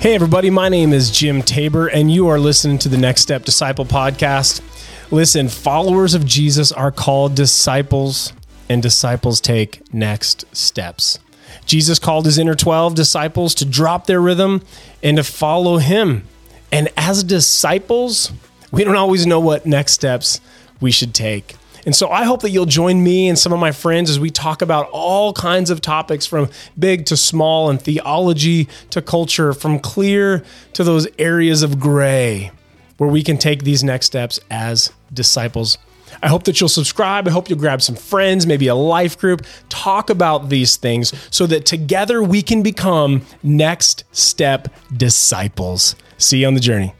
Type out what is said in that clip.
Hey, everybody, my name is Jim Tabor, and you are listening to the Next Step Disciple podcast. Listen, followers of Jesus are called disciples, and disciples take next steps. Jesus called his inner 12 disciples to drop their rhythm and to follow him. And as disciples, we don't always know what next steps we should take. And so I hope that you'll join me and some of my friends as we talk about all kinds of topics from big to small and theology to culture, from clear to those areas of gray where we can take these next steps as disciples. I hope that you'll subscribe. I hope you'll grab some friends, maybe a life group, talk about these things so that together we can become next step disciples. See you on the journey.